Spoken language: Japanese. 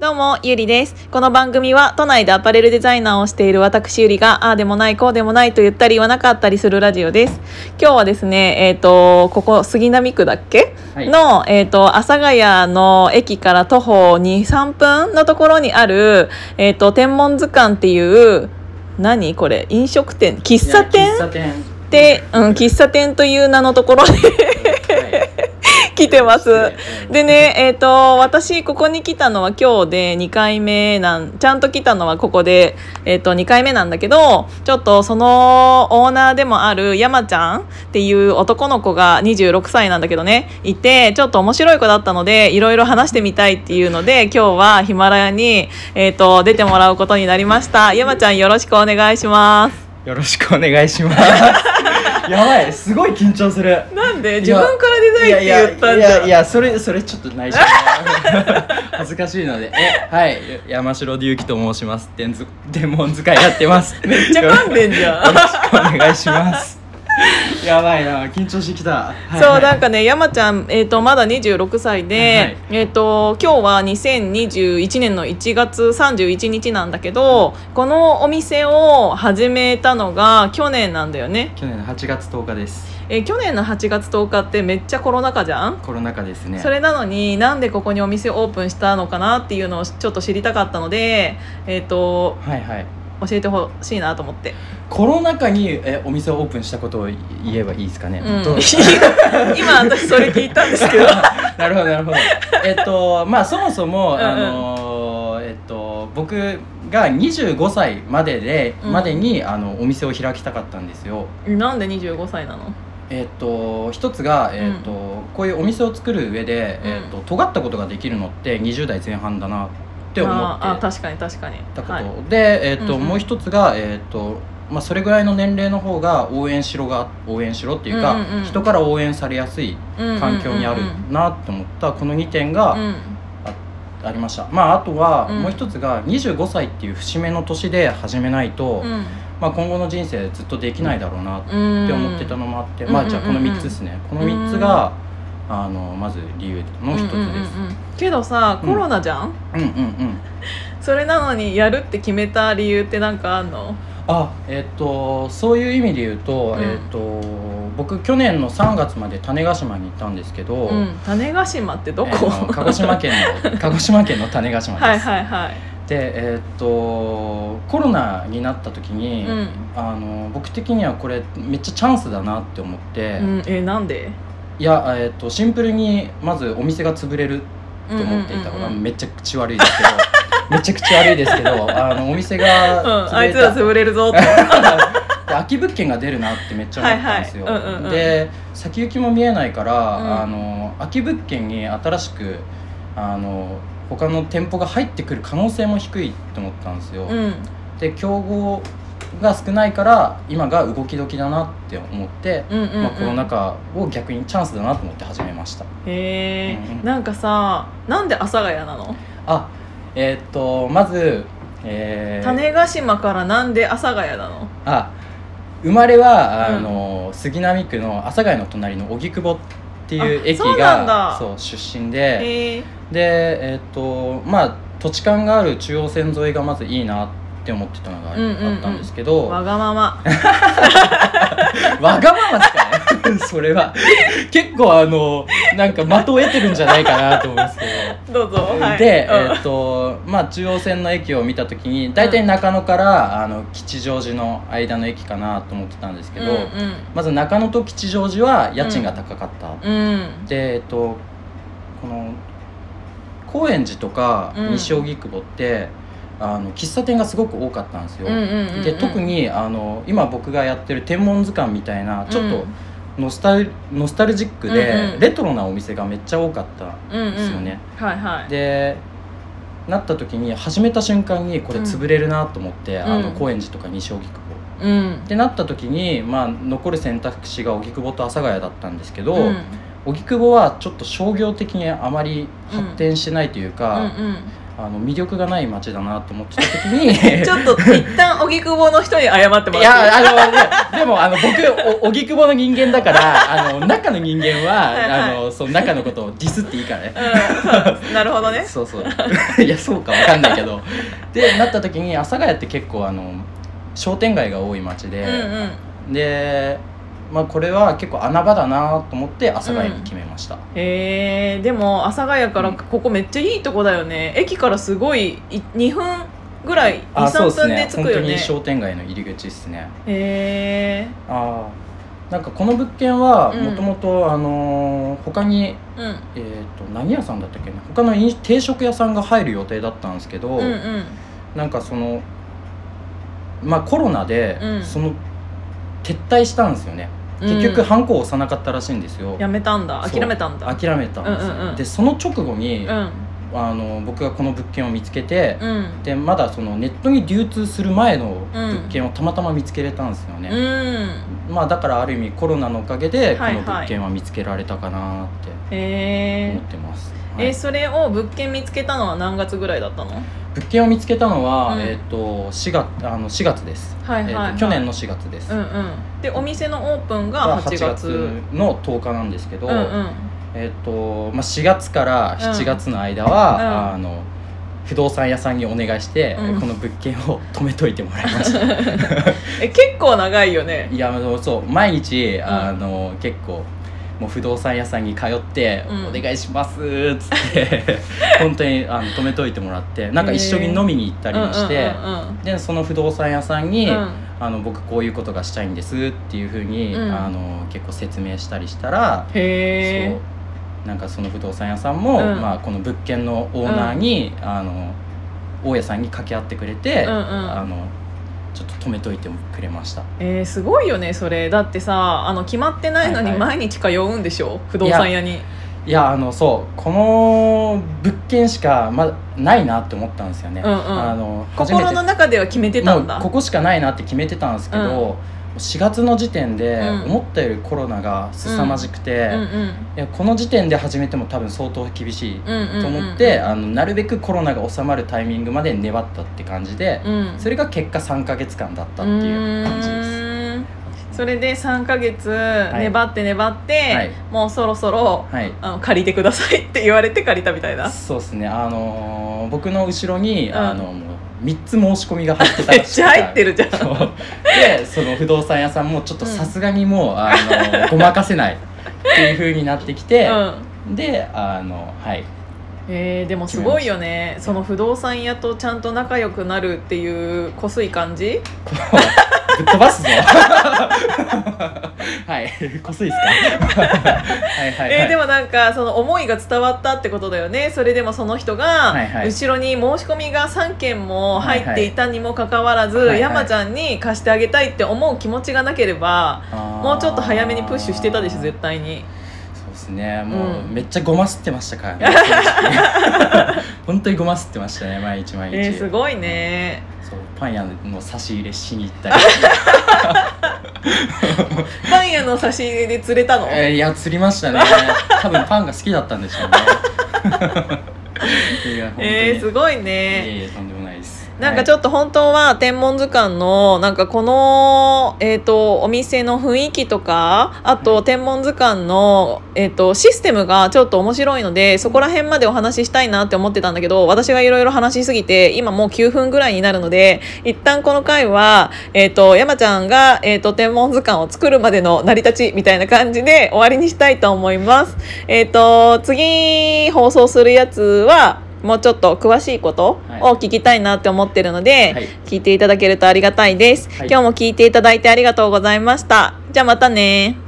どうも、ゆりです。この番組は都内でアパレルデザイナーをしている私ゆりが、ああでもない、こうでもないと言ったり言わなかったりするラジオです。今日はですね、えっ、と、ここ杉並区だっけ、はい。の、えっ、と、阿佐ヶ谷の駅から徒歩2、3分のところにある、えっ、と、天文図鑑っていう、何これ？飲食店？喫茶店？いや喫茶店。で、うん、喫茶店という名のところにはい来てます。はいでね、えっ、と、私、ここに来たのは今日で2回目なん、ちゃんと来たのはここで、えっ、と、2回目なんだけど、ちょっとそのオーナーでもある山ちゃんっていう男の子が26歳なんだけどね、いて、ちょっと面白い子だったので、いろいろ話してみたいっていうので、今日はヒマラヤに、えっ、と、出てもらうことになりました。山ちゃんよろしくお願いします。よろしくお願いします。やばいすごい緊張する。なんで？自分からデザインって言ったんいじゃいやいやそれそれちょっと内緒 恥ずかしいので。えはい。山城隆樹と申します。天図天文使いやってます。めっちゃ噛んでんじゃん。よろしくお願いします やばいな緊張してきた、はいそうはいなんかね山ちゃん、えー、とまだ26歳で、はいえー、と今日は2021年の1月31日なんだけどこのお店を始めたのが去年なんだよね、去年の8月10日です。えー去年の8月10日ってめっちゃコロナ禍じゃん？コロナ禍ですね。それなのになんでここにお店をオープンしたのかなっていうのをちょっと知りたかったので、えー、とはいはい教えてほしいなと思って、コロナ禍にえお店をオープンしたことを言えばいいですかね、うん。今私それ聞いたんですけど。なるほどなるほど。えっとまあそもそも、うんうん。あのえっと僕が25歳までで、うん。までにあのお店を開きたかったんですよ。なんで25歳なの？えっと一つが、えっとこういうお店を作る上で、うん。えっと尖ったことができるのって20代前半だなって思って。あ確かに確かに。たこと、はい。で、えっとうんうん。もう一つが、えっとまあ、それぐらいの年齢の方が応援しろが応援しろっていうか、うんうんうん。人から応援されやすい環境にあるなって思ったこの2点がうん。ありました、まああとはうん。もう一つが25歳っていう節目の年で始めないと、うん。まあ、今後の人生ずっとできないだろうなってうん思ってたのもあって、うん。まあじゃあこのうんうんうん3つですね、この3つがあのまず理由の一つです、うんうんうんうん。けどさうん。コロナじゃん、うんうんうん。それなのにやるって決めた理由ってなんかあんの？あえっ、とそういう意味で言うと,、うん。えっ、と僕去年の3月まで種子島に行ったんですけど、うん。種子島ってどこ、えーの鹿児島県の 鹿児島県の種子島です、はいはいはい。でえっ、とコロナになった時に、うん。あの僕的にはこれめっちゃチャンスだなって思って、うん。えなんで？いや、えっとシンプルにまずお店が潰れると思っていたから、うんうんうんうん。めっちゃ口悪いですけど めちゃくちゃ悪いですけどあのお店がうん、あいつら潰れるぞってで空き物件が出るなってめっちゃ思ったんですよ、で先行きも見えないから、うん。あの空き物件に新しくあの他の店舗が入ってくる可能性も低いと思ったんですよ、うん。で競合が少ないから今が動き時だなって思って、うんうんうん。まあ、コロナ禍を逆にチャンスだなと思って始めました。へえ、うんうん。なんかさなんで阿佐ヶ谷なの？あえーっとまずえー種子島からなんで阿佐ヶ谷なの？あ生まれはあの、杉並区の阿佐ヶ谷の隣の荻窪っていう駅がそう出身ででえっ、とまあ土地勘がある中央線沿いがまずいいなって思ってたのがあうんうんうん。あったんですけど、わがまま。わがままですかね。それは。結構あのなんか的を得てるんじゃないかなと思うんですけど。どうぞ、はい、で、うん。えっとまあ、中央線の駅を見た時に大体中野から、あの吉祥寺の間の駅かなと思ってたんですけど、うんまず中野と吉祥寺は家賃が高かった、うんうん。でえっとこの高円寺とかうん。西荻窪って、あの喫茶店がすごく多かったんですよ、うんうんうんうん。で特にあの今僕がやってる天文図鑑みたいなちょっとノスタルノスタルジックで、うんうん。レトロなお店がめっちゃ多かったうんんですよね、うんはいはい。でなった時に始めた瞬間にこれ潰れるなと思って、あのうん高円寺とか西荻窪。うん。ってなった時に、まあ、残る選択肢が荻窪と阿佐ヶ谷だったんですけど、うん。荻窪はちょっと商業的にあまり発展してないというか、うんうんあの魅力がない街だなと思ってた時に ちょっと一旦荻窪の人に謝ってもいらって。やあのねでもあの僕お荻窪の人間だからあの中の人間はあのその中のことをディスっていいからね。うんなるほどね。そうそう。いやそうかわかんないけど。でなった時に阿佐ヶ谷って結構あの商店街が多い街で、うんうん。で、まあ、これは結構穴場だなと思って阿佐ヶ谷に決めました、へえでも阿佐ヶ谷からここめっちゃいいとこだよね。駅からすごいい2分ぐらい23あそうです分でね。本当に着くよね商店街の入り口ですね。へえああなんかこの物件はうん。もともとあのー他にうん。えー、と何屋さんだったっけな？他の飲定食屋さんが入る予定だったんですけど、うんうん。なんかそのまあコロナでうん。その撤退したんですよね、結局うんハンコを押さなかったらしいんですよ。やめたんだ。そう。諦めたんだ。諦めたんですよ、うんうんうん。でその直後に、うん。あの僕がこの物件を見つけて、うん。でまだそのネットに流通する前の物件をたまたま見つけれたんですよね、うん。まあだからある意味コロナのおかげでこはいはい。の物件は見つけられたかなってへ思っえてます、はい。えそれを物件見つけたのは何月ぐらいだったの？物件を見つけたのは、うん。えっ、と4月あの4月です、はいはい、えはい。ーと去年の4月です、うんうん。でお店のオープンがが8 8月月の10日なんですけど、うんうん。えっ、と、まあ、4月から7月の間は、うん。あの不動産屋さんにお願もして、うん。この物件を止めといてもらいました。え結構長いよね。いやそう毎日あの、結構もう不動産屋さんに通って「うん。お願いします」っつって 本当にあの止めといてもらってなんか一緒に飲みに行ったりもして、うんうんうんでその不動産屋さんに、うん。あの僕こういうことがしたいんですっていうふうに、うん。あの結構説明したりしたら、へえそうなんかその不動産屋さんも、うん。まあ、この物件のオーナーに、あの大家さんに掛け合ってくれて、うんうん。あのちょっと止めといてくれました。えー、すごいよねそれ。だってさあの決まってないのにはいは毎日通うんでしょ、不動産屋に。いやあのそうこの物件しかまだないなって思ったんですよね、うんうん。あの初めて。心の中では決めてたんだ。ここしかないなって決めてたんですけど、4月の時点でうん。思ったよりコロナが凄まじくて、うんうんいやこの時点で始めても多分相当厳しいと思って、あのなるべくコロナが収まるタイミングまで粘ったって感じで、うん。それが結果3か月間だったっていう感じです。それで3ヶ月い。粘って粘って、はい。もうそろそろはい。あの借りてくださいって言われて借りたみたいな。そうですね。あのー僕の後ろに、うん。あの3つ申し込みが入ってためっちゃ入ってるじゃん。でその不動産屋さんもちょっとさすがにもう、あのごまかせないっていう風になってきて、うん。であのはい。えー、でもすごいよね。その不動産屋とちゃんと仲良くなるっていうこすい感じ？ぶっ飛ばすぞ。はい。こすいですか？はいはい、はい、えーでもなんかその思いが伝わったってことだよね。それでもその人がはいはい。後ろに申し込みが3件も入っていたにもかかわらず、はいはい。山ちゃんに貸してあげたいって思う気持ちがなければもうちょっと早めにプッシュしてたでしょ絶対にですね。もう、うん。めっちゃごますってましたからね。本当にごますってましたね毎日毎日、えー、すごいね。そうパン屋の差し入れしに行ったり。パン屋の差し入れで釣れたの、えーいや釣りましたね。多分パンが好きだったんでしょうね。いや本当に。えー、すごいいえねいえとんでもないなんかちょっと本当は天文図鑑のなんかこの、えー、とお店の雰囲気とかあと天文図鑑の、えー、とシステムがちょっと面白いのでそこら辺までお話ししたいなって思ってたんだけど私がいろいろ話しすぎて今もう9分ぐらいになるので一旦この回は、えー、と山ちゃんが、えー、と天文図鑑を作るまでの成り立ちみたいな感じで終わりにしたいと思います。えー、と次放送するやつはもうちょっと詳しいことを聞きたいなって思ってるので、はい。聞いていただけるとありがたいです、はい。今日も聞いていただいてありがとうございました。じゃあまたね